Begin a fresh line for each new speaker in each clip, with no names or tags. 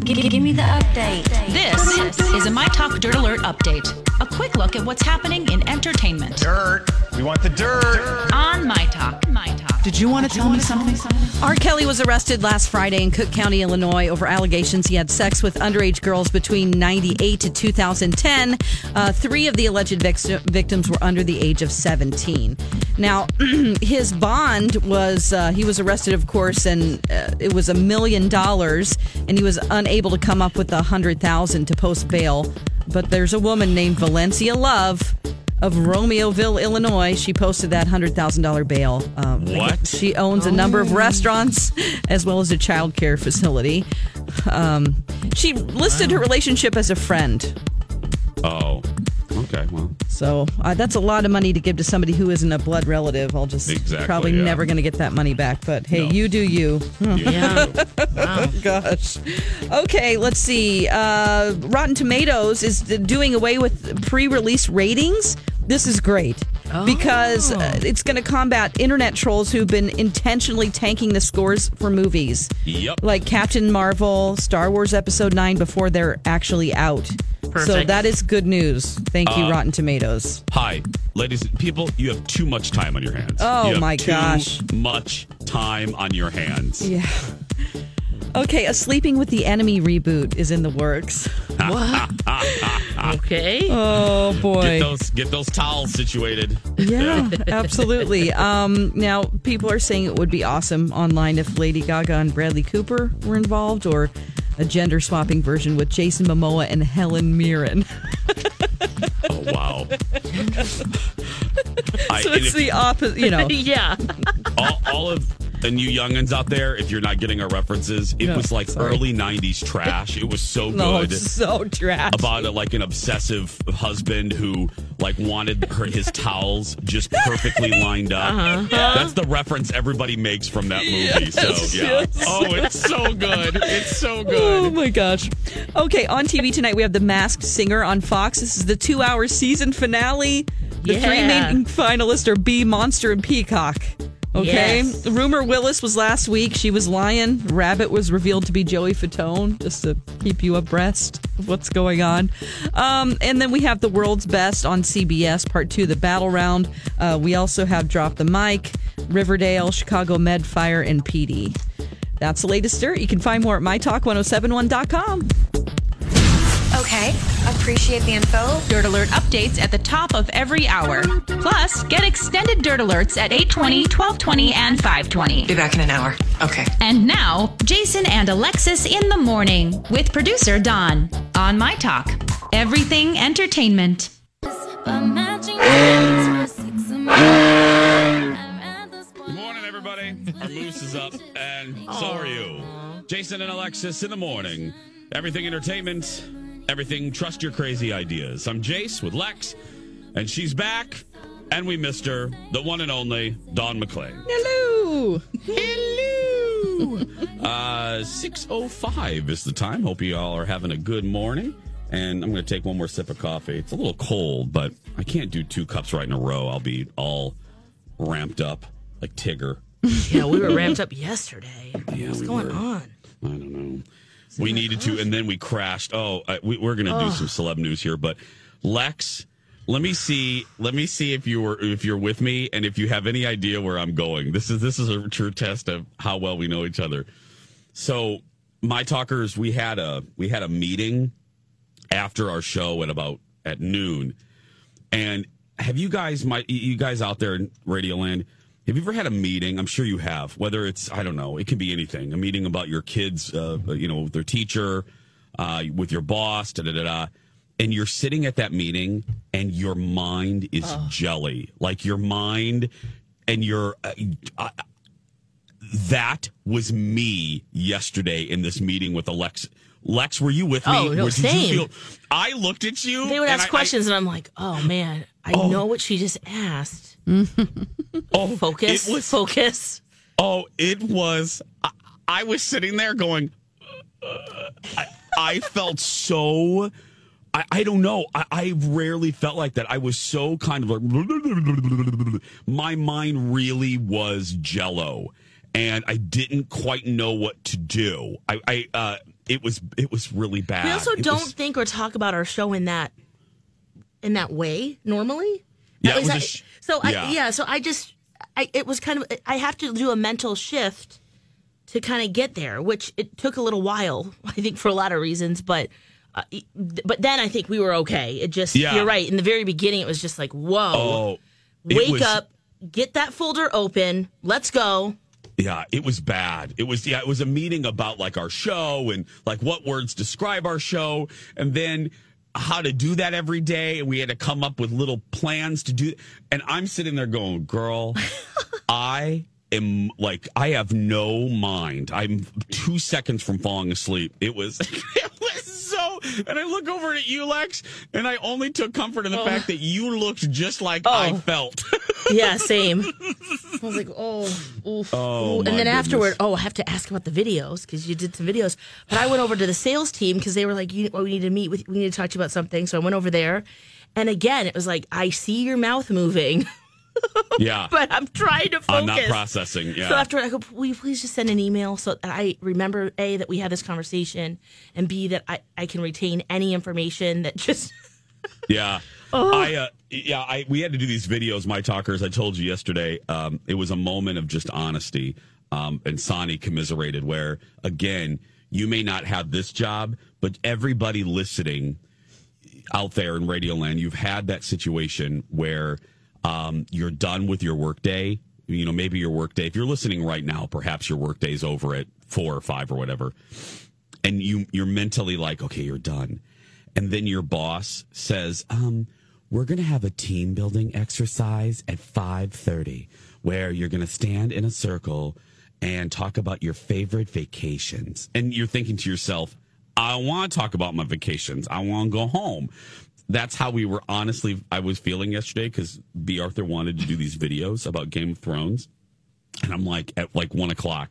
Give, give me the update.
This is a My Talk Dirt Alert update. A quick look at what's happening in entertainment.
Dirt. We want the dirt.
On My Talk. My Talk.
Did you want to tell me something?
R. Kelly was arrested last Friday in Cook County, Illinois, over allegations he had sex with underage girls between 98 to 2010. Uh, three of the alleged vic- victims were under the age of 17. Now, his bond was, uh, he was arrested, of course, and uh, it was a million dollars, and he was unable to come up with a hundred thousand to post bail. But there's a woman named Valencia Love of Romeoville, Illinois. She posted that hundred thousand dollar bail. Um,
What?
She owns a number of restaurants as well as a child care facility. Um, she listed her relationship as a friend.
Oh. Okay. Well.
So uh, that's a lot of money to give to somebody who isn't a blood relative. I'll just
Exactly,
probably
yeah.
never going to get that money back. But hey,
No.
you do you.
Yeah. Wow.
Gosh. Okay, let's see. Uh, Rotten Tomatoes is doing away with pre release ratings. This is great because uh, it's going to combat internet trolls who've been intentionally tanking the scores for movies
Yep.
like Captain Marvel, Star Wars Episode 9 before they're actually out. So that is good news. Thank you, Rotten Tomatoes.
Hi, ladies and people. You have too much time on your hands.
Oh,
You have
my
too
gosh.
Much time on your hands.
Yeah. Okay, a Sleeping with the Enemy reboot is in the works. what?
Okay.
Oh
Get
boy.
those get those towels situated.
Yeah, absolutely. Um, now, people are saying it would be awesome online if Lady Gaga and Bradley Cooper were involved, or a gender swapping version with Jason Momoa and Helen Mirren.
Oh wow.
So
and
it's
if-
the opposite, you know.
yeah.
all, all of the you youngins out there, if you're not getting our references, it
No,
was like
sorry.
early '90s trash. It was so
No,
good.
so trash.
about a, like an obsessive husband who like wanted her his towels just perfectly lined up.
Uh-huh.
That's the reference everybody makes from that movie. so yeah.
yes.
Oh, it's so good. It's so good.
Oh my gosh. Okay, on TV tonight we have The Masked Singer on Fox. This is the two hour season finale. The three main finalists are Bee Monster, and Peacock. Okay.
Yes.
Rumor Willis was last week. She was lying. Rabbit was revealed to be Joey Fatone, just to keep you abreast of what's going on. Um, and then we have The World's Best on CBS, part two, the battle round. Uh, we also have Drop the Mic, Riverdale, Chicago Med Fire, and PD. That's the latest dirt. You can find more at mytalk1071.com.
Okay, appreciate the info.
Dirt Alert updates at the top of every hour. Plus, get extended Dirt Alerts at 820, 1220, and 520.
Be back in an hour. Okay.
And now, Jason and Alexis in the morning with producer Dawn on My Talk. Everything entertainment.
Good morning, everybody. Our moose is up, and so are you. Jason and Alexis in the morning. Everything entertainment, everything trust your crazy ideas. I'm Jace with Lex, and she's back, and we missed her, the one and only Dawn McClain.
Hello.
Hello. uh, 6.05 is the time. Hope you all are having a good morning. And I'm going to take one more sip of coffee. It's a little cold, but I can't do two cups right in a row. I'll be all ramped up like Tigger.
Yeah, we were ramped up yesterday.
Yeah,
What's
we
going
were.
on?
I don't know. We needed to, and then we crashed. Oh, I, we, we're going to do some celeb news here, but Lex, let me see. Let me see if you were if you're with me, and if you have any idea where I'm going. This is this is a true test of how well we know each other. So my talkers, we had a we had a meeting after our show at about at noon. And have you guys my you guys out there in Radioland, have you ever had a meeting? I'm sure you have. Whether it's I don't know, it can be anything. A meeting about your kids, uh, you know, their teacher, uh, with your boss, da da da da. And you're sitting at that meeting, and your mind is jelly. Like your mind, and your uh, that was me yesterday in this meeting with Alex. Lex, were you with me?
Oh, no, same.
You feel, I looked at you.
They would
and
ask
I- I-
questions, and I'm like, oh man, I
Oh.
know what she just asked.
oh,
Focus,
was,
focus.
oh, it was. I, I was sitting there going. I, I felt so. I, I don't know. I, I rarely felt like that. I was so kind of like. My mind really was jello, and I didn't quite know what to do. I, I uh, it was it was really bad.
We also
It
don't
was-
think or talk about our show in that in that way normally.
Yeah,
least
sh-
so I,
yeah.
yeah, so I just I it was kind of I have to do a mental shift to kind of get there, which it took a little while, I think, for a lot of reasons, but. Uh, but then I think we were okay. It just
Yeah.
you're right. In the very beginning, it was just like, whoa,
Oh,
wake
was-
up, get that folder open, let's go.
Yeah, it was bad. It was yeah, it was a meeting about like our show and like what words describe our show and then how to do that every day and we had to come up with little plans to do and I'm sitting there going, "Girl, I am like I have no mind. I'm 2 seconds from falling asleep." It was it was and I look over at you Lex and I only took comfort in the oh. fact that you looked just like I
Oh.
felt.
Yeah, same. I was like, oh, oof,
Oh,
ooh. and then afterward, oh, I have to ask about the videos because you did some videos. But I went over to the sales team because they were like, you, well, we need to meet with, we need to talk to you about something. So I went over there, and again, it was like, I see your mouth moving,
yeah.
but I'm trying to focus.
I'm not processing. Yeah.
So after I go, will you please just send an email so that I remember a that we had this conversation, and b that I I can retain any information that just
Yeah. I uh, yeah, I we had to do these videos, my talkers. I told you yesterday. Um, it was a moment of just honesty. Um, and Sonny commiserated where again, you may not have this job, but everybody listening out there in Radio Land, you've had that situation where um, you're done with your workday. You know, maybe your workday. If you're listening right now, perhaps your workday's over at four or five or whatever and you you're mentally like okay you're done and then your boss says um we're going to have a team building exercise at 5:30 where you're going to stand in a circle and talk about your favorite vacations and you're thinking to yourself I want to talk about my vacations I want to go home that's how we were honestly I was feeling yesterday cuz B Arthur wanted to do these videos about Game of Thrones and I'm like at like one o'clock.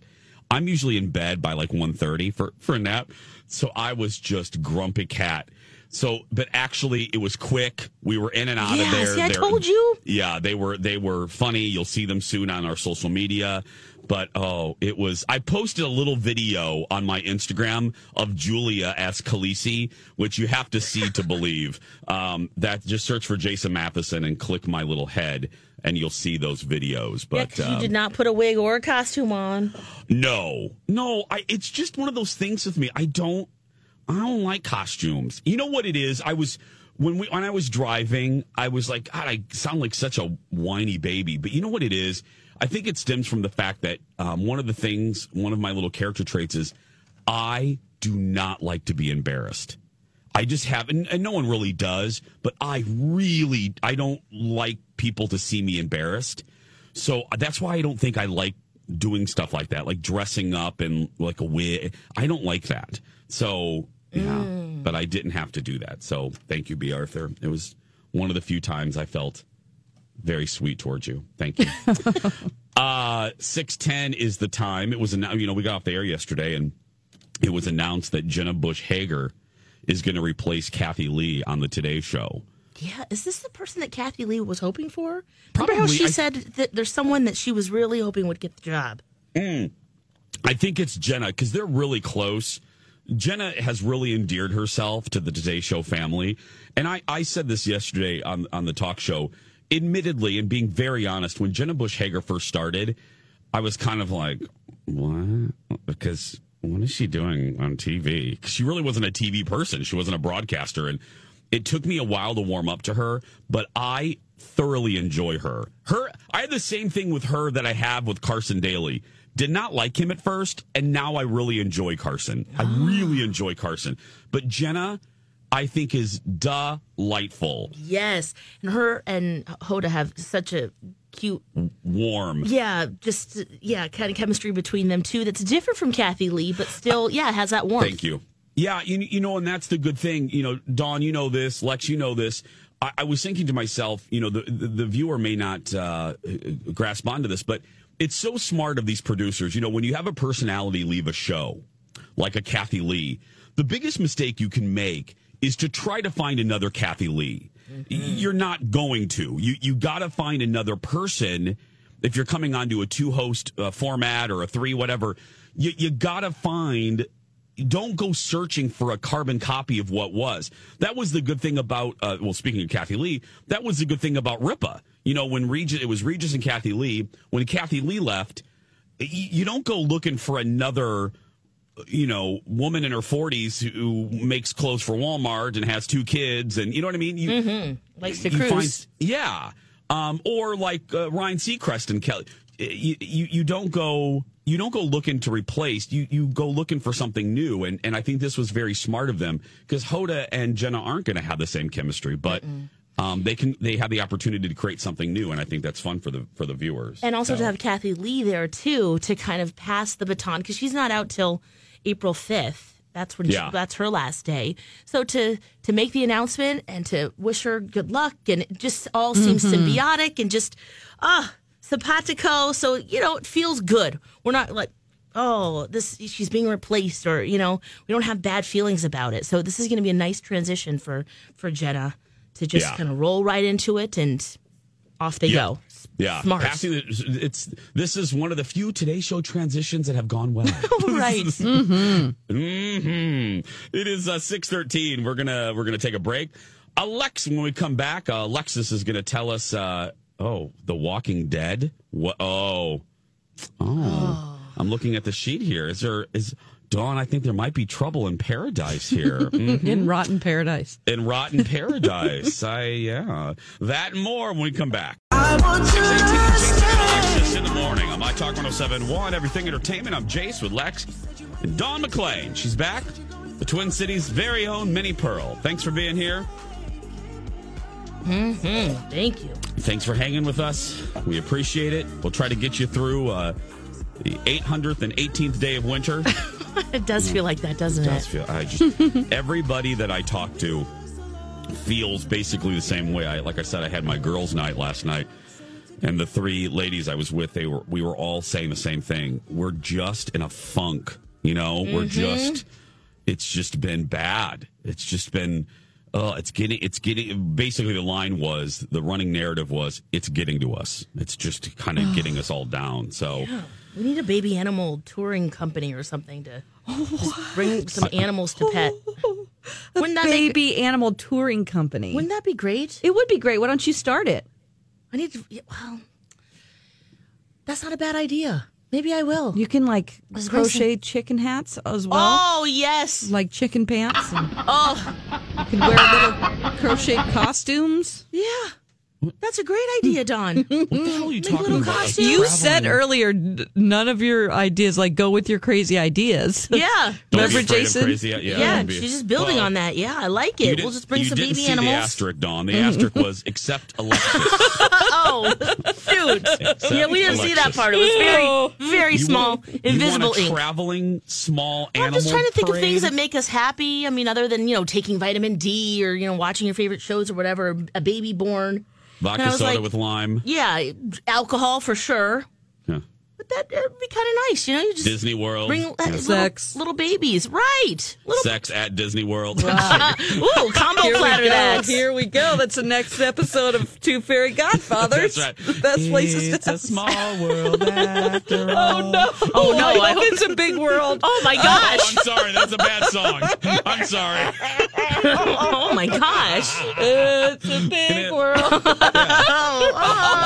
I'm usually in bed by like 1.30 for for a nap, so I was just grumpy cat. So, but actually, it was quick. We were in and out
Yeah,
of there.
see, I
They're-
told you.
Yeah, they were they were funny. You'll see them soon on our social media. But oh, it was. I posted a little video on my Instagram of Julia as Khaleesi, which you have to see to believe. Um, that just search for Jason Matheson and click my little head, and you'll see those videos.
yeah, you
um,
did not put a wig or a costume on.
no, no, I, it's just one of those things with me. I don't, I don't like costumes. You know what it is? I was when we when I was driving, I was like, God, I sound like such a whiny baby. But you know what it is? I think it stems from the fact that um, one of the things, one of my little character traits is, I do not like to be embarrassed. I just haven't, and no one really does, but I really, I don't like people to see me embarrassed. So that's why I don't think I like doing stuff like that, like dressing up and like a wig. I don't like that. So, yeah, but I didn't have to do that. So thank you, B. Arthur. It was one of the few times I felt very sweet towards you. Thank you. uh, 610 is the time. It was, annou- you know, we got off the air yesterday and it was announced that Jenna Bush Hager is going to replace Kathie Lee on the Today Show.
Yeah, is this the person that Kathie Lee was hoping for? Remember how
Probably.
she
I-
said that there's someone that she was really hoping would get the job?
I think it's Jenna because they're really close. Jenna has really endeared herself to the Today Show family. And I, I said this yesterday on, on the talk show. Admittedly, and being very honest, when Jenna Bush Hager first started, I was kind of like, what? Because what is she doing on TV? she really wasn't a TV person. She wasn't a broadcaster. And it took me a while to warm up to her, but I thoroughly enjoy her. Her, I had the same thing with her that I have with Carson Daly. Did not like him at first, and now I really enjoy Carson. I really enjoy Carson. But Jenna, I think is delightful,
Yes, and her and Hoda have such a cute,
warm.
yeah, just yeah, kind of chemistry between them too. That's different from Kathie Lee, but still, yeah, has that warmth.
Thank you. Yeah, you, you know, and that's the good thing. You know, Dawn, you know this. Lex, you know this. I, I was thinking to myself, you know, the, the, the viewer may not uh, grasp onto this, but it's so smart of these producers. You know, when you have a personality leave a show, like a Kathie Lee, the biggest mistake you can make is to try to find another Kathie Lee. You're not going to. You you got to find another person if you're coming onto a two host uh, format or a three whatever. You you got to find don't go searching for a carbon copy of what was. That was the good thing about, uh, well, speaking of Kathie Lee, that was the good thing about Ripa. You know, when Regis, it was Regis and Kathie Lee. When Kathie Lee left, you don't go looking for another, you know, woman in her 40s who makes clothes for Walmart and has two kids. And you know what I mean? You,
Likes to
you
cruise.
find- yeah. Um, or like uh, Ryan Seacrest and Kelly. You, you you don't go you don't go looking to replace. You you go looking for something new, and and I think this was very smart of them because Hoda and Jenna aren't going to have the same chemistry, but. Um, they can they have the opportunity to create something new, and I think that's fun for the for the viewers.
And also to have Kathie Lee there too to kind of pass the baton because she's not out till April fifth. That's when
Yeah.
she, that's her last day. So to to make the announcement and to wish her good luck and it just all seems symbiotic and just ah simpatico. So you know it feels good. We're not like oh this she's being replaced or you know we don't have bad feelings about it. So this is going to be a nice transition for for Jenna to just
Yeah.
kind of roll right into it and off they
Yeah.
go.
Yeah,
Smart.
Passing the, it's this is one of the few Today Show transitions that have gone well.
right.
hmm It is uh, six thirteen. We're gonna we're gonna take a break. Alex, when we come back, uh, Alexis is gonna tell us. Uh, oh, The Walking Dead. What? Oh, oh. I'm looking at the sheet here. Is there is Dawn? I think there might be trouble in paradise here. Mhm.
in Rotten Paradise.
in rotten paradise. I yeah, that and more when we come back. Alexis in the morning on My Talk 1071, Everything Entertainment. I'm Jace with Lex and Dawn McClain. She's back. The Twin Cities' very own Minnie Pearl. Thanks for being here. Hmm.
Thank you.
Thanks for hanging with us. We appreciate it. We'll try to get you through uh, the 800th and 18th day of winter.
It does feel like that, doesn't
does
it?
feel I just everybody that I talk to feels basically the same way. I like I said I had my girls' night last night and the three ladies I was with they were we were all saying the same thing. We're just in a funk, you know? We're just it's just been bad. It's just been uh, it's getting, it's getting, basically the line was, the running narrative was, it's getting to us. It's just kind of getting us all down. So,
We need a baby animal touring company or something to bring some animals to pet. Wouldn't that make,
Baby animal touring company.
wouldn't that be great?
it would be great. Why don't you start it?
I need to. Well, that's not a bad idea. Maybe I will.
You can like
Let's
crochet chicken hats as well.
oh yes.
Like chicken pants. And
Oh
you can wear little crochet costumes.
yeah. That's a great idea, Dawn.
what the hell are you talking
little
about?
costume.
You
Traveling-
said earlier none of your ideas like go with your crazy ideas.
yeah.
Remember, Jason?
Crazy, yeah,
Yeah,
be-
she's just building
Well,
on that. Yeah, I like it.
didn't-
We'll just bring
you
some
didn't
baby
see
animals.
The asterisk, Dawn. The asterisk was except Alexis.
Oh, shoot. yeah, we didn't see that part. It was very, very
You
small,
want- you
invisible
want a
ink.
traveling small
I'm just trying to think of things that make us happy. I mean, other than you know taking vitamin D or you know watching your favorite shows or whatever. A baby born.
Vodka
and I was
soda
like-
with lime.
Yeah, alcohol for sure.
Yeah.
But that would be kind of nice, you know. You just
Disney World.
bring
Yeah.
little,
Sex.
little babies, right? Little
Sex at Disney World.
ooh, combo
Here we
platter that.
Here we go. That's the next episode of Two Fairy Godfathers.
That's right.
The best places
It's
to
a small world after oh, all.
Oh no!
Oh, no,
I
I
hope
hope-
it's a big world.
Oh my
Oh,
gosh!
I'm sorry. That's a bad song. I'm sorry.
Oh my gosh!
It's a big world.
Oh, oh.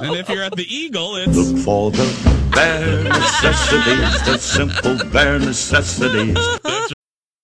And if you're at the Eagle, it's
Look for the bare necessities, the simple bare necessities.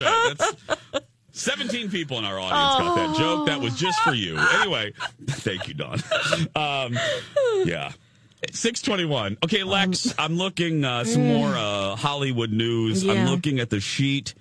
That's 17 people in our audience got that joke. That was just for you. Anyway, thank you, Dawn. Um, yeah. 621. Okay, Lex, I'm looking uh, some more uh, Hollywood news. I'm looking at the sheet.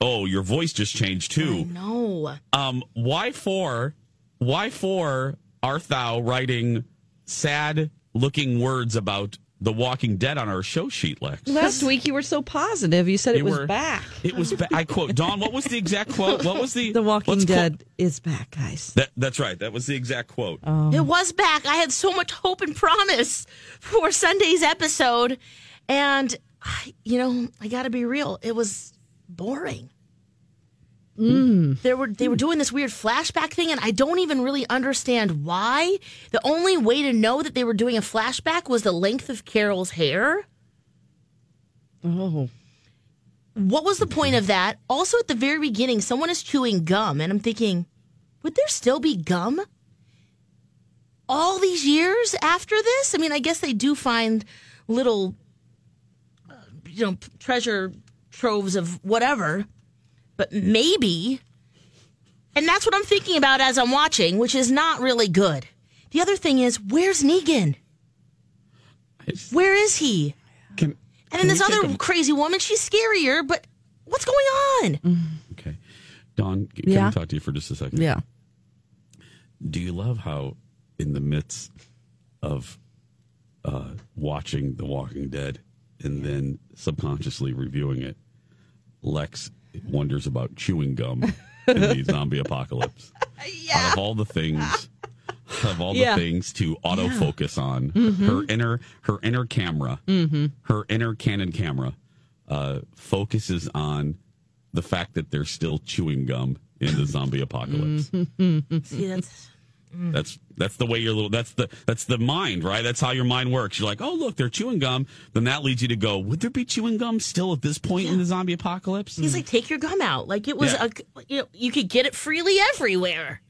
Oh, your voice just changed too.
No.
Um, why for why for art thou writing sad looking words about the Walking Dead on our show sheet, Lex?
Last week you were so positive. You said it
You
was
were-
back.
It was. Ba- I quote Dawn. What was the exact quote? What was the
The Walking
let's quote-
Dead is back, guys.
That, that's right. That was the exact quote.
Um, it was back. I had so much hope and promise for Sunday's episode. And, I- you know, I got to be real. It was boring. They were they were doing this weird flashback thing, and I don't even really understand why. The only way to know that they were doing a flashback was the length of Carol's hair.
Oh.
What was the point of that? Also, at the very beginning, someone is chewing gum, and I'm thinking, would there still be gum? All these years after this? I mean, I guess they do find little, uh, you know, treasure troves of whatever, but maybe. And that's what I'm thinking about as I'm watching, which is not really good. The other thing is, where's Negan? Where is he?
Can,
And
can
then this other
a-
crazy woman, she's scarier, but what's going on?
okay, Dawn. Can
Yeah.
I talk to you for just a second?
Yeah.
Do you love how, in the midst of uh, watching The Walking Dead and then subconsciously reviewing it, Lex wonders about chewing gum in the zombie apocalypse? Out of all the things, of all
Yeah.
the things to autofocus on,
Mhm.
her inner her inner camera,
Mm-hmm.
her inner Canon camera, uh, focuses on the fact that they're still chewing gum in the zombie apocalypse.
See, that's
That's that's the way your little that's the that's the mind, right? That's how your mind works. You're like, oh look, they're chewing gum. Then that leads you to go, would there be chewing gum still at this point in the zombie apocalypse?
he's like, take your gum out. Like it was
Yeah.
a, you know, you could get it freely everywhere.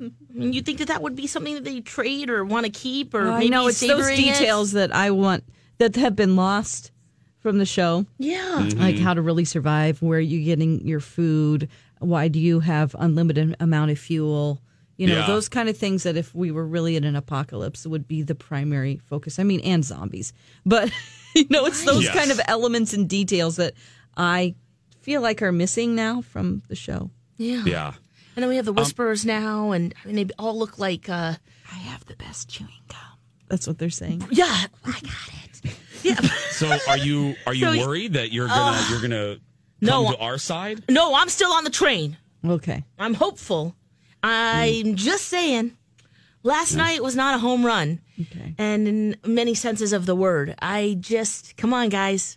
I mean, you think that that would be something that they trade or want to keep or
I
maybe
know it's those
savoring it?
details that I want that have been lost from the show.
Yeah.
Mm-hmm.
Like how to really survive, where are you getting your food, why do you have unlimited amount of fuel? You know,
Yeah.
those kind of things that if we were really in an apocalypse would be the primary focus. I mean, and zombies. But you know, it's those
Yes.
kind of elements and details that I feel like are missing now from the show.
Yeah.
Yeah.
And then we
Um,
have the whisperers now, and I mean, they all look like, uh,
I have the best chewing gum. That's what they're saying.
yeah, I got it. Yeah.
So are you are you
So-
worried that you're gonna you're gonna
No.
come to our side?
no, I'm still on the train.
Okay.
I'm hopeful. I'm just saying. Last night was not a home run.
Okay.
And in many senses of the word. I just come on guys.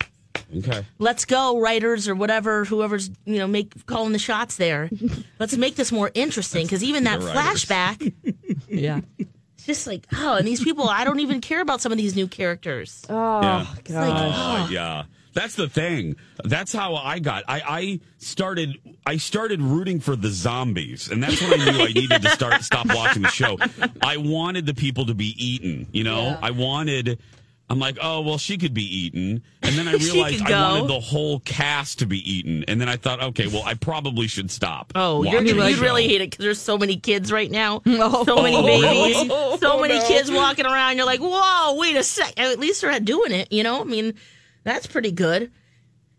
Okay.
Let's go, writers or whatever, whoever's, you know, make calling the shots there. Let's make this more interesting because even that flashback,
Yeah.
it's just like, oh, and these people, I don't even care about some of these new characters.
Oh,
yeah.
like,
Uh, yeah. That's the thing. That's how I got. I, I started. I started rooting for the zombies, and that's when I knew I needed to start stop watching the show. I wanted the people to be eaten. You know,
Yeah.
I wanted. I'm like, oh well, she could be eaten, and then I realized I
go.
wanted the whole cast to be eaten, and then I thought, okay, well, I probably should stop.
Oh, you're,
watching the
you'd really hate it because there's so many kids right now.
Oh.
so many
Oh,
babies.
really?
So oh, many kids walking around. You're like, whoa, wait a sec. At least they're doing it, you know? I mean, that's pretty good.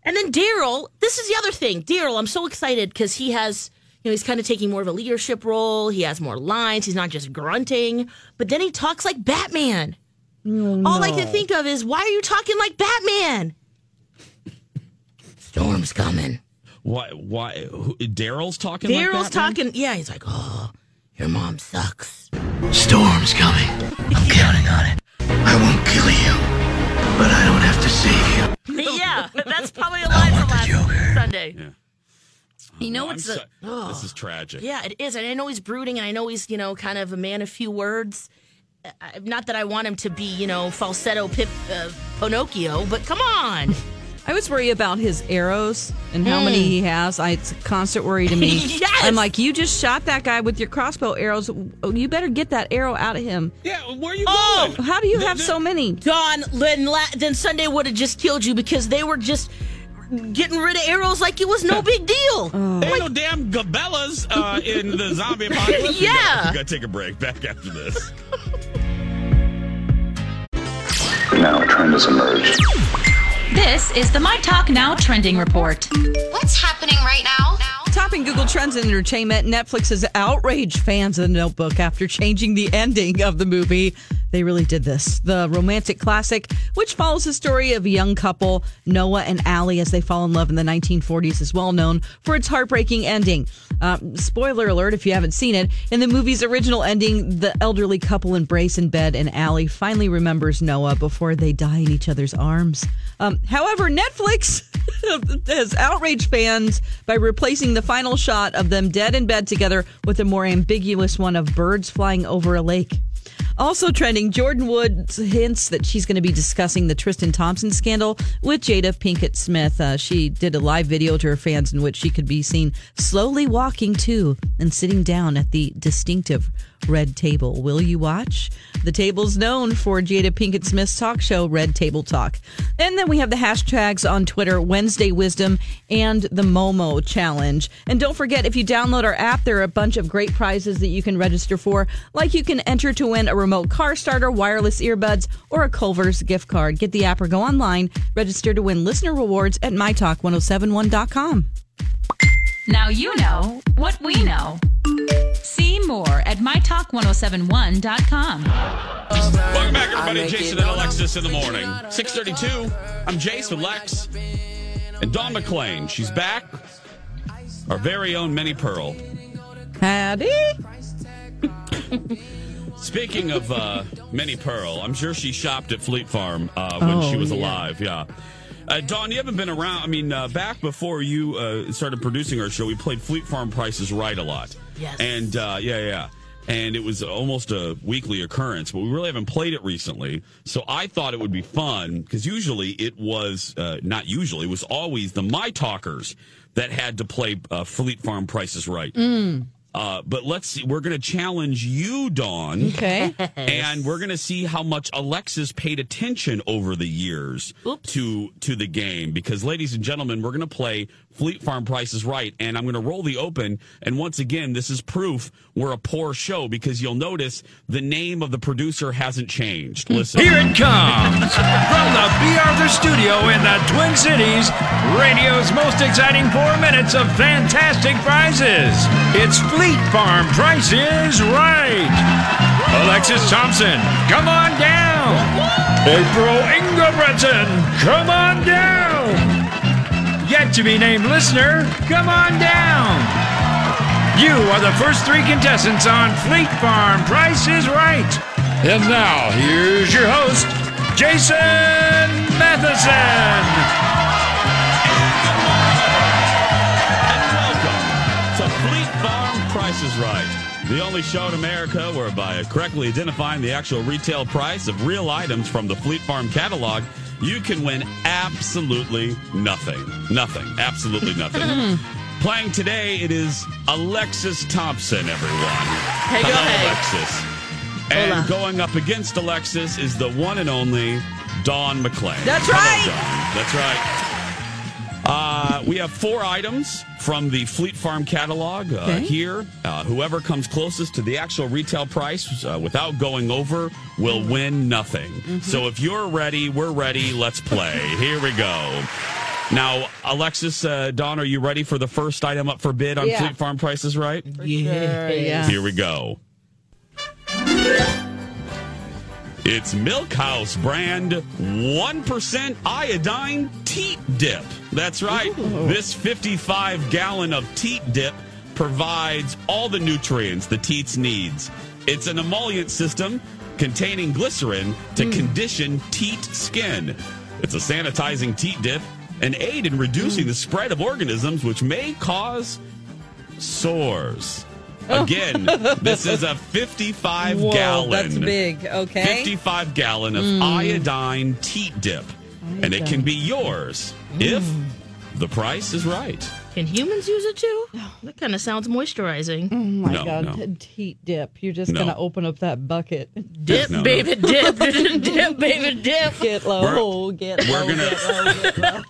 And then Daryl, this is the other thing. Daryl, I'm so excited because he has, you know, he's kind of taking more of a leadership role. He has more lines. He's not just grunting, but then he talks like Batman. Mm, All I can think of is, why are you talking like Batman? Storm's coming.
Why? Why? Daryl's talking.
Daryl's
that now?
talking. Yeah, he's like, oh, your mom sucks.
Storm's coming. I'm counting on it. I won't kill you, but I don't have to save you.
yeah, that's probably a line from last Sunday. You know
I'm
what's
so-
the oh.
This is tragic.
Yeah, it is, and I know he's brooding, and I know he's you know kind of a man of few words. I- Not that I want him to be you know falsetto Pip uh, Pinocchio, but come on.
I was worried about his arrows and how many he has. I, it's a constant worry to me.
Hmm. Yes!
I'm like, you just shot that guy with your crossbow arrows. Oh, You better get that arrow out of him.
Yeah, where are you
Oh,
going?
How do you have so many?
Dawn, then, then Sunday would have just killed you because they were just getting rid of arrows like it was no big deal.
Oh.
Ain't no damn Cabela's uh, in the zombie apocalypse. We
Yeah.
gotta- we gotta take a break. Back after this.
Now a trend has emerged.
This is the My Talk Now trending report.
What's happening right now?
Topping Google Trends in entertainment, Netflix has outraged fans of The Notebook after changing the ending of the movie. They really did this. The romantic classic, which follows the story of a young couple, Noah and Allie, as they fall in love in the 1940s, is well known for its heartbreaking ending. Um, spoiler alert if you haven't seen it. In the movie's original ending, the elderly couple embrace in bed, and Allie finally remembers Noah before they die in each other's arms. Um, however, Netflix has outraged fans by replacing the final shot of them dead in bed together with a more ambiguous one of birds flying over a lake. Also trending, Jordyn Woods hints that she's going to be discussing the Tristan Thompson scandal with Jada Pinkett Smith. Uh, she did a live video to her fans in which she could be seen slowly walking to and sitting down at the distinctive Red Table. Will you watch? The table's known for Jada Pinkett Smith's talk show, Red Table Talk. And then we have the hashtags on Twitter, Wednesday Wisdom and the Momo Challenge. And don't forget, if you download our app, there are a bunch of great prizes that you can register for, like you can enter to win a remote car starter, wireless earbuds, or a Culver's gift card. Get the app or go online, register to win listener rewards at mytalk1071.com.
Now you know what we know. See more at mytalk1071.com.
Welcome back, everybody. Jason and Alexis in the morning. 632. I'm Jace with Lex. And Dawn McClain. She's back. Our very own Minnie Pearl.
Howdy.
Speaking of uh, Minnie Pearl, I'm sure she shopped at Fleet Farm uh, when
Oh,
she was
yeah.
alive. Yeah. Uh, Dawn, you haven't been around. I mean, uh, back before you uh, started producing our show, we played Fleet Farm Prices Right a lot.
Yes.
And uh, yeah, yeah. And it was almost a weekly occurrence, but we really haven't played it recently. So I thought it would be fun because usually it was uh, not usually it was always the my talkers that had to play uh, Fleet Farm Prices Right. Uh, but let's see. We're going to challenge you, Dawn.
Okay.
And we're going to see how much Alexis paid attention over the years to to the game. Because, ladies and gentlemen, we're going to play Fleet Farm Prices Right, and I'm going to roll the open. And once again, this is proof we're a poor show because you'll notice the name of the producer hasn't changed. Listen,
Here it comes from the B. Arthur Studio in the Twin Cities, radio's most exciting four minutes of fantastic prizes. It's Fleet Farm Prices Right. Alexis Thompson, come on down. April Ingebretson, come on down. Yet to be named listener, come on down. You are the first three contestants on Fleet Farm Price is Right. And now, here's your host, Jason Matheson.
And welcome to Fleet Farm Price is Right, the only show in America where by correctly identifying the actual retail price of real items from the Fleet Farm catalog, you can win absolutely nothing. Nothing. Absolutely nothing. Hmm. Playing today, it is Alexis Thompson, everyone.
Hey, go
Hello. Alexis. And
Hola.
going up against Alexis is the one and only Dawn McClain.
That's
Hello,
right.
Dawn. That's right. Uh, we have four items from the Fleet Farm catalog uh,
Okay.
here. Uh, whoever comes closest to the actual retail price uh, without going over will win nothing. So if you're ready, we're ready. Let's play. Here we go. Now, Alexis, uh, Dawn, are you ready for the first item up for bid on
Yeah.
Fleet Farm prices, right?
Yeah. yeah.
Here we go. It's Milkhouse brand 1% iodine teat dip. That's right. This 55 gallon of teat dip provides all the nutrients the teats needs. It's an emollient system containing glycerin to mm. condition teat skin. It's a sanitizing teat dip, an aid in reducing mm. the spread of organisms which may cause sores. Again, this is a 55
Whoa,
gallon.
that's big. Okay.
55 gallon of mm. iodine teat dip. And it can be yours mm. if the price is right.
Can humans use it too? That kind of sounds moisturizing.
Oh my
No,
God.
no.
Heat dip. You're just
No.
going to open up that bucket.
Dip,
No, no.
baby, dip, dip, baby, dip.
Get low. get
we're
low.
gonna-
get low. Get low.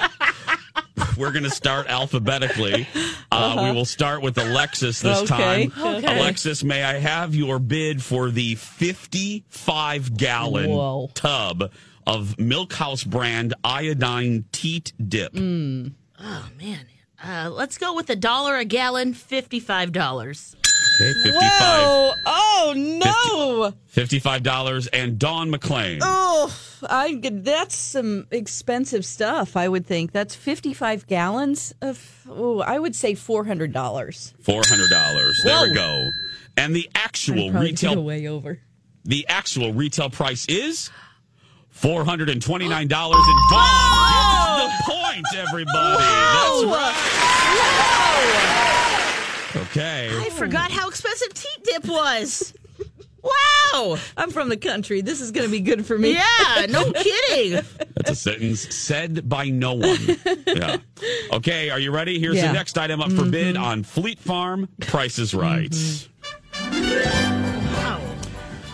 We're going to start alphabetically. Uh, We will start with Alexis this
Okay.
time.
Okay.
Alexis, may I have your bid for the 55 gallon
Whoa.
tub of Milkhouse brand iodine teat dip?
Oh man, uh, let's go with a dollar a gallon, fifty-five dollars.
Okay, 55
Whoa. Oh, no.
$55 and Dawn McClain.
Oh, I that's some expensive stuff. I would think that's fifty-five gallons of. Oh, I would say four hundred dollars.
Four hundred dollars. There we go. And the actual retail,
way over.
the actual retail price is four hundred and twenty nine dollars. And Dawn gets the point, everybody. That's right. Okay.
I forgot how expensive teat dip was. wow.
I'm from the country. This is going to be good for me.
Yeah, no kidding.
That's a sentence said by no one. Yeah. Okay, are you ready? Here's
Yeah.
the next item up for mm-hmm. bid on Fleet Farm. Price is mm-hmm. right.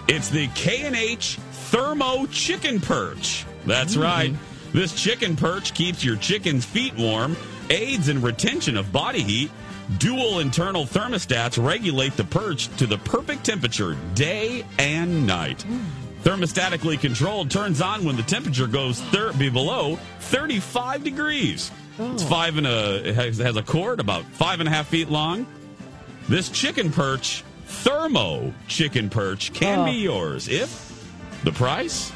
It's the K&H Thermo Chicken Perch. That's mm-hmm. right. This chicken perch keeps your chicken's feet warm, aids in retention of body heat. Dual internal thermostats regulate the perch to the perfect temperature day and night. Thermostatically controlled turns on when the temperature goes thir- below 35 degrees. It's five and a it has, has a cord about five and a half feet long. This chicken perch, thermo chicken perch, can
Oh.
be yours if the price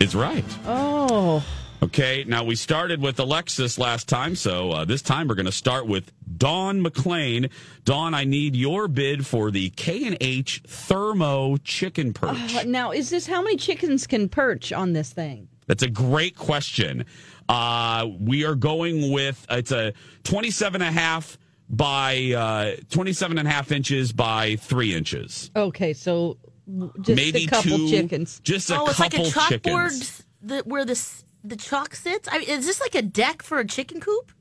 is right.
Oh,
Okay, now we started with Alexis last time, so uh, this time we're going to start with Dawn McClain. Dawn, I need your bid for the K and H Thermo Chicken Perch.
Uh, now is this how many chickens can perch on this thing?
That's a great question. Uh, we are going with it's a 27 and a half by uh, 27 and a half inches by three inches.
Okay, so just
Maybe
a couple
two,
chickens.
Just a couple chickens.
oh, it's like a chalkboard
chickens.
that where the the chalk sits. I mean, is this like a deck for a chicken coop?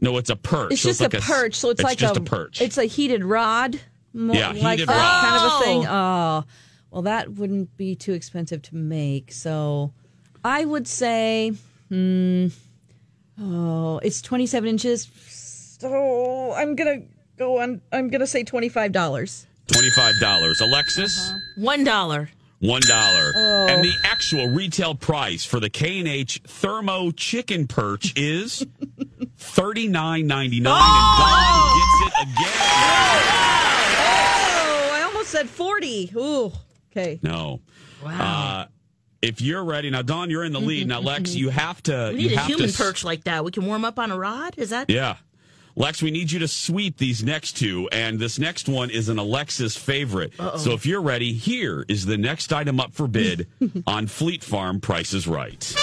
No, it's a perch.
It's
So
just
like
a
s-
perch, so it's, like
just a, perch.
It's a heated rod. mo-
Yeah,
like
heated
that
rod.
kind of a thing.
Oh.
Oh, well, that wouldn't be too expensive to make. So, I would say, hmm, oh, it's twenty-seven inches. So I'm gonna go on. I'm gonna say twenty-five dollars.
Twenty-five dollars. Alexis.
One dollar.
One dollar.
Oh.
And the actual retail price for the K and H Thermo Chicken Perch is thirty nine ninety nine,
Oh!
and Dawn gets it again.
Oh, I almost said forty. Ooh, okay.
No. Wow. Uh, if you're ready now, Dawn, you're in the lead. Now, Lex, you have to.
We
you
need a human
to,
perch like that. We can warm up on a rod. Is that?
Yeah. Lex, we need you to sweep these next two, and this next one is an Alexis favorite. So if you're ready, here is the next item up for bid on Fleet Farm Price is Right.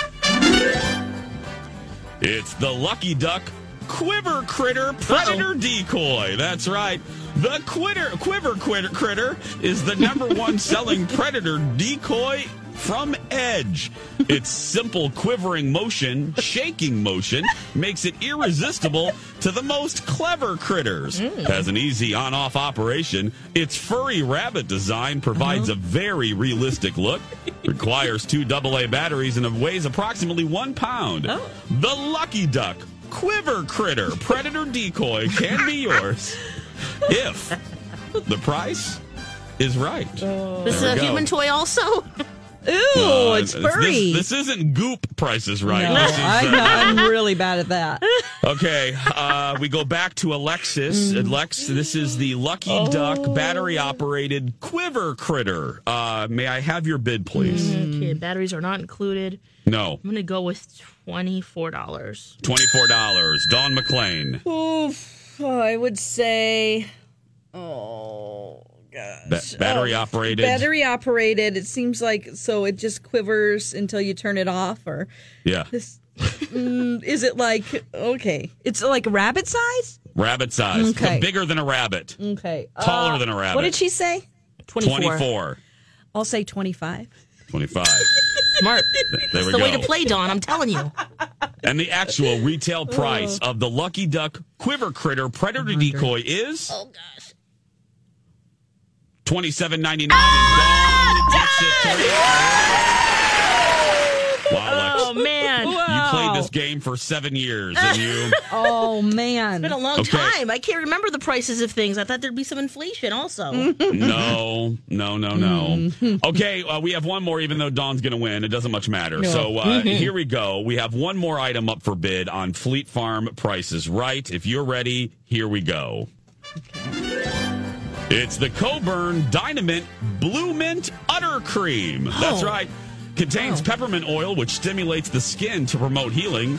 It's the Lucky Duck Quiver Critter Predator Decoy. That's right. The Quitter Quiver Critter Critter is the number one selling predator decoy from Edge. Its simple quivering motion, shaking motion, makes it irresistible to the most clever critters. Mm. Has an easy on off operation. Its furry rabbit design provides uh-huh. a very realistic look, requires two AA batteries, and weighs approximately one pound. Oh. The Lucky Duck Quiver Critter Predator Decoy can be yours if the price is right. Oh.
This is a
go.
human toy, also.
Ooh,
Uh,
it's
this-
furry.
This, isn't goop prices right.
No,
This is,
I'm,
uh,
I'm really bad at that.
okay, uh, we go back to Alexis.
Mm.
Lex, this is the Lucky
Oh.
Duck battery operated quiver critter. Uh, may I have your bid, please?
Okay, batteries are not included.
No.
I'm going to go with $24.
$24. Dawn McClain.
Oof, I would say, oh gosh,
Ba- battery
Oh,
operated.
Battery operated. It seems like so it just quivers until you turn it off, or
Yeah.
this. mm, is it like okay? It's like rabbit size.
Rabbit size.
Okay.
Bigger than a rabbit.
Okay,
Taller
Uh,
than a rabbit.
What did she say?
24.
I'll say twenty-five.
25.
Smart.
There
That's
we
the
go.
way to play, Dawn. I'm telling you.
And the actual retail
Oh.
price of the Lucky Duck Quiver Critter Predator Decoy is
Oh gosh.
Twenty seven ninety nine. And Dawn gets. Wow, Lex.
Oh man.
You played this game for seven years, and you.
Oh man,
It's been a long
Okay.
time. I can't remember the prices of things. I thought there'd be some inflation also.
No, no, no, no. Okay, uh, we have one more, even though Dawn's going to win. It doesn't much matter. So uh, here we go. We have one more item up for bid on Fleet Farm Prices Right. If you're ready, here we go. It's the Coburn Dynamint Blue Mint Udder Cream. That's oh. right. Contains oh. peppermint oil, which stimulates the skin to promote healing.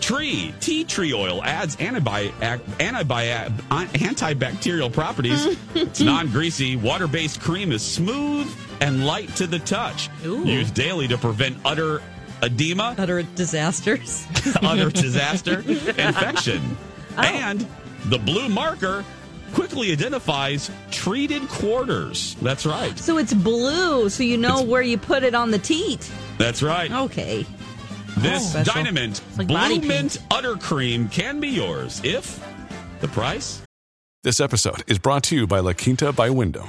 Tree, tea tree oil adds antibi- antibi- antibacterial properties. it's non greasy. Water based cream is smooth and light to the touch. Used daily to prevent utter edema,
utter disasters,
utter disaster, infection. Oh. And the blue marker quickly identifies treated quarters. That's right.
So it's blue, so you know where you put it on the teat.
That's right.
Okay.
This
Oh, special.
Dynamint
like
Blue Mint Udder Cream can be yours if the price.
This episode is brought to you by La Quinta by Wyndham.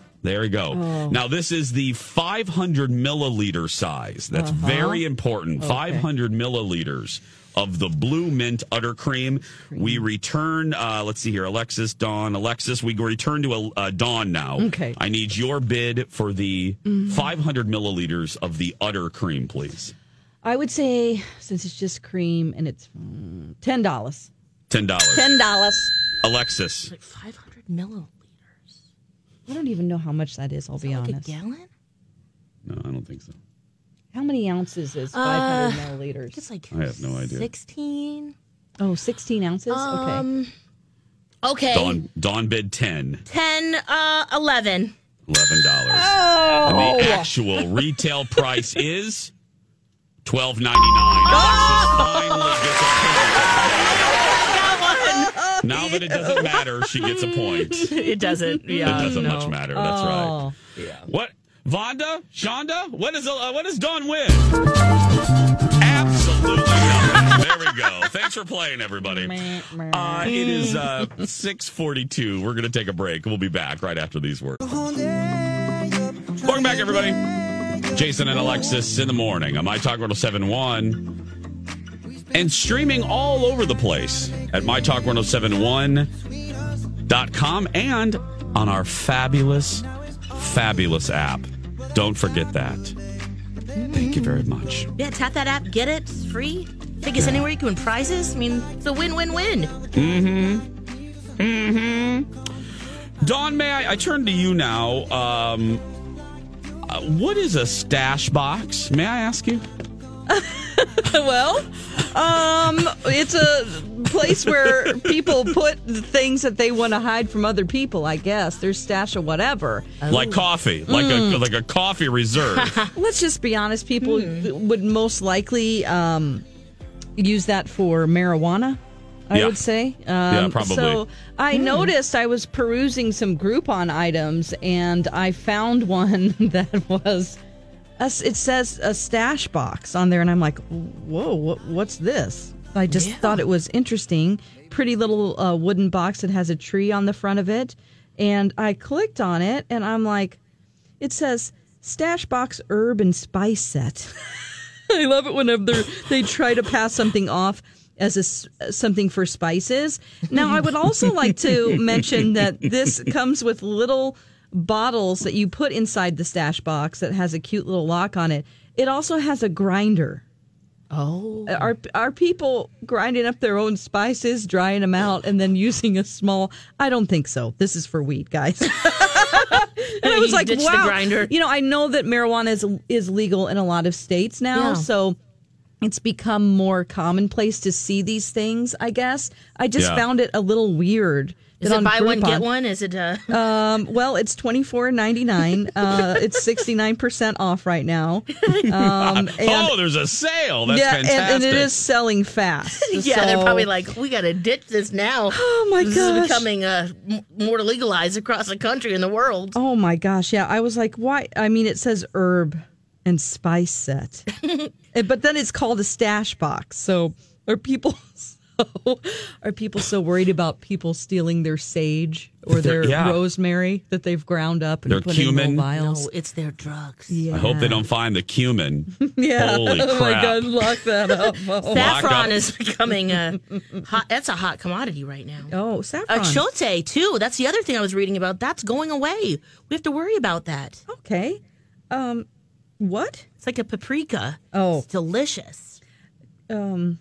There you go.
Oh.
Now, this is the 500 milliliter size. That's
Uh-huh.
very important.
Okay.
500 milliliters of the Blue Mint Udder Cream. We return, uh, let's see here, Alexis, Dawn, Alexis, we return to uh, Dawn now.
Okay.
I need your bid for the
Mhm.
500 milliliters of the Udder Cream, please.
I would say since it's just cream and it's mm, ten dollars.
$10.
Ten dollars.
Alexis.
Like 500 milliliters.
I don't even know how much that is. I'll be
like a
honest.
gallon?
No, I don't think so.
How many ounces is
Uh,
500 milliliters?
It's like
I have no idea.
16.
Oh, 16 ounces?
Um, okay.
Dawn, Dawn bid 10.
10, uh, 11.
Eleven dollars.
Oh.
And the actual retail price is twelve ninety nine. Alexis finally gets a point. Now that it doesn't matter, she gets a point.
it doesn't. Yeah.
it doesn't
no.
much matter. That's
Oh,
right. What, Vonda, Shonda? What is uh, what does Dawn win? Absolutely nothing. There we go. Thanks for playing, everybody. Uh, it is uh, six forty two. We're going to take a break. We'll be back right after these words. Welcome back, everybody. Jason and Alexis in the morning on My Talk 1071 and streaming all over the place at com and on our fabulous, fabulous app. Don't forget that. Thank you very much.
Yeah, tap that app, get it, it's free. Take us anywhere you can win prizes. I mean, it's a win win win.
Mm-hmm. Mm-hmm. Dawn, may I, I turn to you now. Um, uh, what is a stash box? May I ask you?
well, um, it's a place where people put things that they want to hide from other people. I guess their stash of whatever.
Like coffee, like a like a coffee reserve.
Let's just be honest. People would most likely um, use that for marijuana. I
Yeah.
would say. Um,
Yeah, probably.
So I noticed I was perusing some Groupon items, and I found one that was. It says a stash box on there, and I'm like, "Whoa, what, what's this?" I just thought it was interesting. Pretty little uh, wooden box that has a tree on the front of it, and I clicked on it, and I'm like, it says stash box herb and spice set. I love it whenever they're- try to pass something off as a something for spices. Now, I would also like to mention that this comes with little bottles that you put inside the stash box that has a cute little lock on it. It also has a grinder.
Oh.
Are are people grinding up their own spices, drying them out, and then using a small? I don't think so. This is for weed, guys. and I was like,
ditched the
wow.
grinder.
You know, I know that marijuana is is legal in a lot of states now,
Yeah.
so it's become more commonplace to see these things. I guess I just
Yeah.
found it a little weird.
Is
that
it
on
buy one, get one? Is it uh
um, well, it's twenty four ninety nine. Uh, it's sixty nine percent off right now. Um, and-
oh, there's a sale. That's
yeah, and,
fantastic.
and it is selling fast.
Yeah, they're probably like, we got to ditch this now.
Oh my
this
gosh.
This is becoming uh, m- more legalized across the country and the world.
Oh my gosh, yeah. I was like, why? I mean, it says herb and spice set, but then it's called a stash box. So are people so are people so worried about people stealing their sage or
Their-
their
yeah.
rosemary that they've ground up and
Their
put
cumin.
in little vials?
No, it's their drugs.
Yeah.
I hope they don't find the cumin.
Yeah.
Holy
Oh my
crap.
God, lock that up. Oh.
Lock up.
Saffron is becoming a hot. That's a hot commodity right now.
Oh, saffron.
Uh, chote too. That's the other thing I was reading about. That's going away. We have to worry about that.
Okay. Um, what?
It's like a paprika.
Oh,
It's delicious.
um,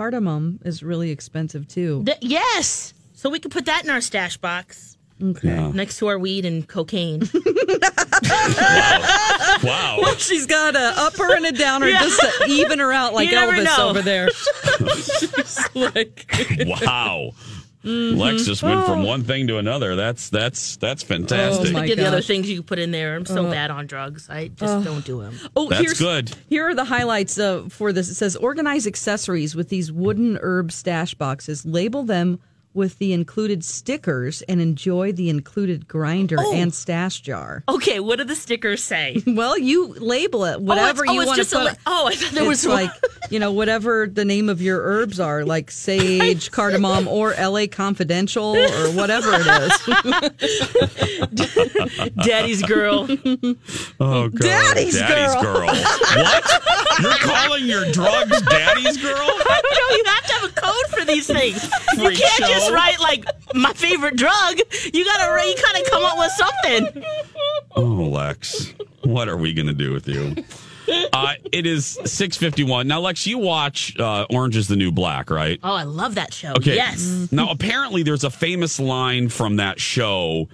cardamom is really expensive too.
Th- yes. So we could put that in our stash box
Okay.
next to our weed and cocaine.
Wow.
Well, she's got a upper and a downer
Yeah.
just to even her out like Elvis
know.
over there. She's like,
wow.
Mhm.
Lexus went from
Oh.
one thing to another. That's that's that's fantastic.
my
Think the other things you put in there. I'm so
Uh,
bad on drugs. I just
uh,
don't do them.
Oh,
That's
here's,
good.
Here are the highlights uh, for this. It says organize accessories with these wooden herb stash boxes. Label them with the included stickers and enjoy the included grinder
Oh.
and stash jar.
Okay, what do the stickers say?
Well, you label it oh, whatever
oh,
you
it's
want to
just a
put.
li- oh, I thought there
it's
was
like you know whatever the name of your herbs are, like sage, cardamom, or L.A. Confidential, or whatever it is.
Daddy's girl.
Oh, God.
Daddy's girl.
girl. what? You're calling your drugs daddy's girl?
I don't know. You have to have a code for these things. you can't
show.
just write like my favorite drug. You gotta you gotta come up with something.
Oh, Lex, what are we to do with you? Uh, it is 651. Now, Lex, you watch uh, Orange is the New Black, right?
Oh, I love that show.
Okay.
Yes.
Now, apparently, there's a famous line from that show.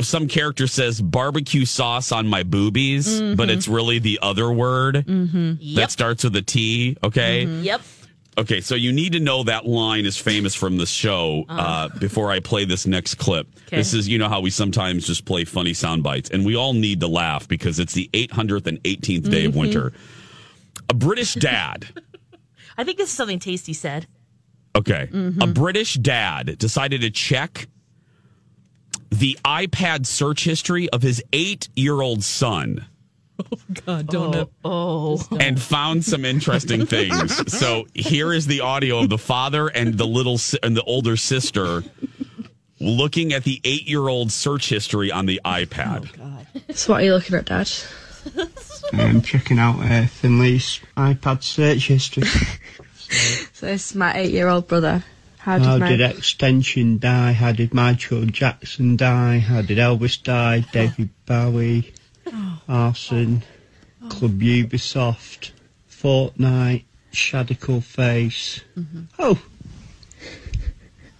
Some character says barbecue sauce on my boobies, but
Mhm.
it's really the other word
Mm-hmm.
that starts with a T. Okay.
Yep.
Okay, so you need to know that line is famous from the show uh, before I play this next clip.
Okay.
This is, you know, how we sometimes just play funny sound bites, and we all need to laugh because it's the 800th and 18th day of
Mhm.
winter. A British dad,
I think this is something Taystee said.
okay, a British dad decided to check the iPad search history of his eight year old son.
God, don't know.
Oh.
and found some interesting things. So here is the audio of the father and the little si- and the older sister looking at the eight-year-old search history on the iPad.
So what are you looking at, Dad?
I'm checking out uh, Finley's iPad search history.
So this is my eight-year-old brother. How did, my-
did XXXTentacion die? How did Michael Jackson die? How did Elvis die? David Bowie, Arson, Club Ubisoft, Fortnite, Shadical Face. Mm-hmm. Oh,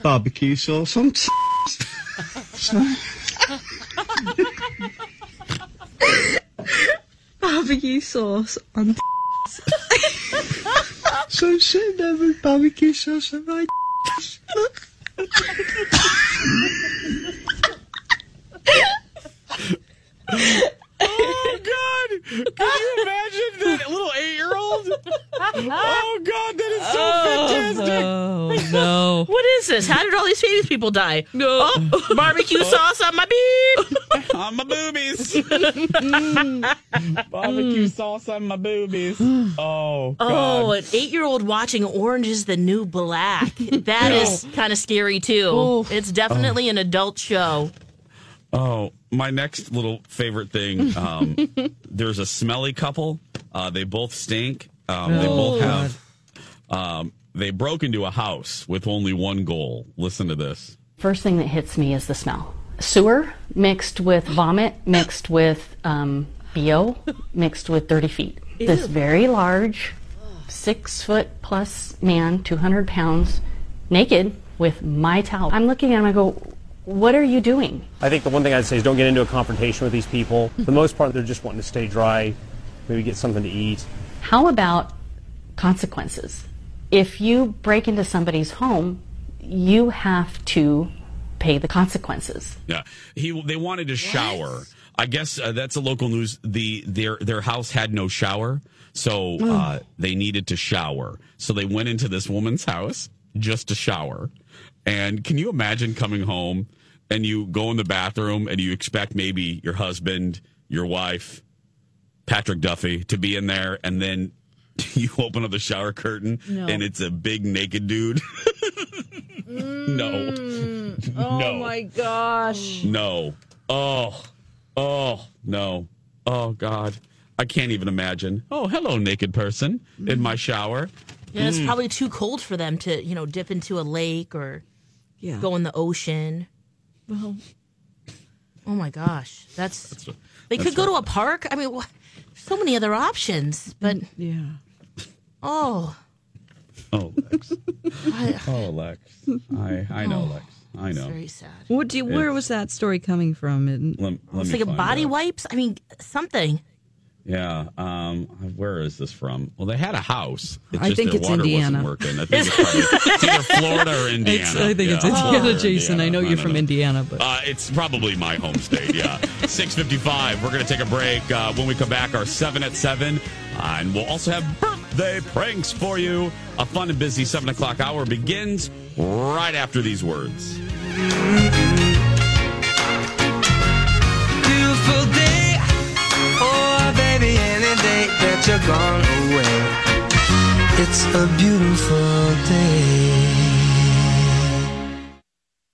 barbecue sauce on. T-
barbecue sauce on.
so I'm sitting there with barbecue sauce on my. Look.
Oh God! Can you imagine that little eight-year-old? Oh God, that is so oh, fantastic!
Oh no!
What is this? How did all these famous people die? No. Oh, barbecue oh. sauce on my beef.
on my boobies. Barbecue sauce on my boobies. Oh, God.
Oh, an eight-year-old watching Orange is the New Black. That is kind of scary too. Oh. It's definitely an adult show.
Oh, my next little favorite thing. Um, there's a smelly couple. Uh, they both stink. Um, they
Oh,
both have. Um, they broke into a house with only one goal. Listen to this.
First thing that hits me is the smell. Sewer mixed with vomit, mixed with um, BO, mixed with dirty feet. This very large, six foot plus man, 200 pounds, naked with my towel. I'm looking at him, I go, What are you doing?
I think the one thing I'd say is don't get into a confrontation with these people. For the most part, they're just wanting to stay dry, maybe get something to eat.
How about consequences? If you break into somebody's home, you have to pay the consequences.
Yeah, he. They wanted to shower. I guess uh, that's a local news. The their their house had no shower, so uh, they needed to shower. So they went into this woman's house just to shower. And can you imagine coming home and you go in the bathroom and you expect maybe your husband, your wife, Patrick Duffy to be in there, and then you open up the shower curtain
No.
and it's a big naked dude. no.
Oh
no.
my gosh!
No. Oh. Oh, no. Oh, God. I can't even imagine. Oh, hello, naked person in my shower.
Yeah, it's
Mm.
probably too cold for them to, you know, dip into a lake or
Yeah.
go in the ocean.
Well,
Oh my gosh, that's, they
that's
could go to a park. I mean, wha- so many other options, but
yeah.
oh,
Oh, Lex. oh, Lex. I, I know, oh, Lex. I know.
very sad.
What do you, where
It's-
was that story coming from? It,
Let, let
It's
me
like a body
out.
wipes. I mean, something.
Yeah. Um, where is this from? Well, they had a house. It's
I
just
think
their
it's
water
Indiana.
wasn't working. I think it's, probably, it's either Florida or Indiana.
It's, I think it's
Yeah.
Indiana,
Or
Jason. I know you're
don't
from
know.
Indiana, but
Uh, it's probably my home state, yeah. 655. We're going to take a break. Uh, when we come back, our 7 at 7. Uh, and we'll also have birthday pranks for you. A fun and busy 7 o'clock hour begins right after these words.
Baby, any day that you're gone away. It's a beautiful day.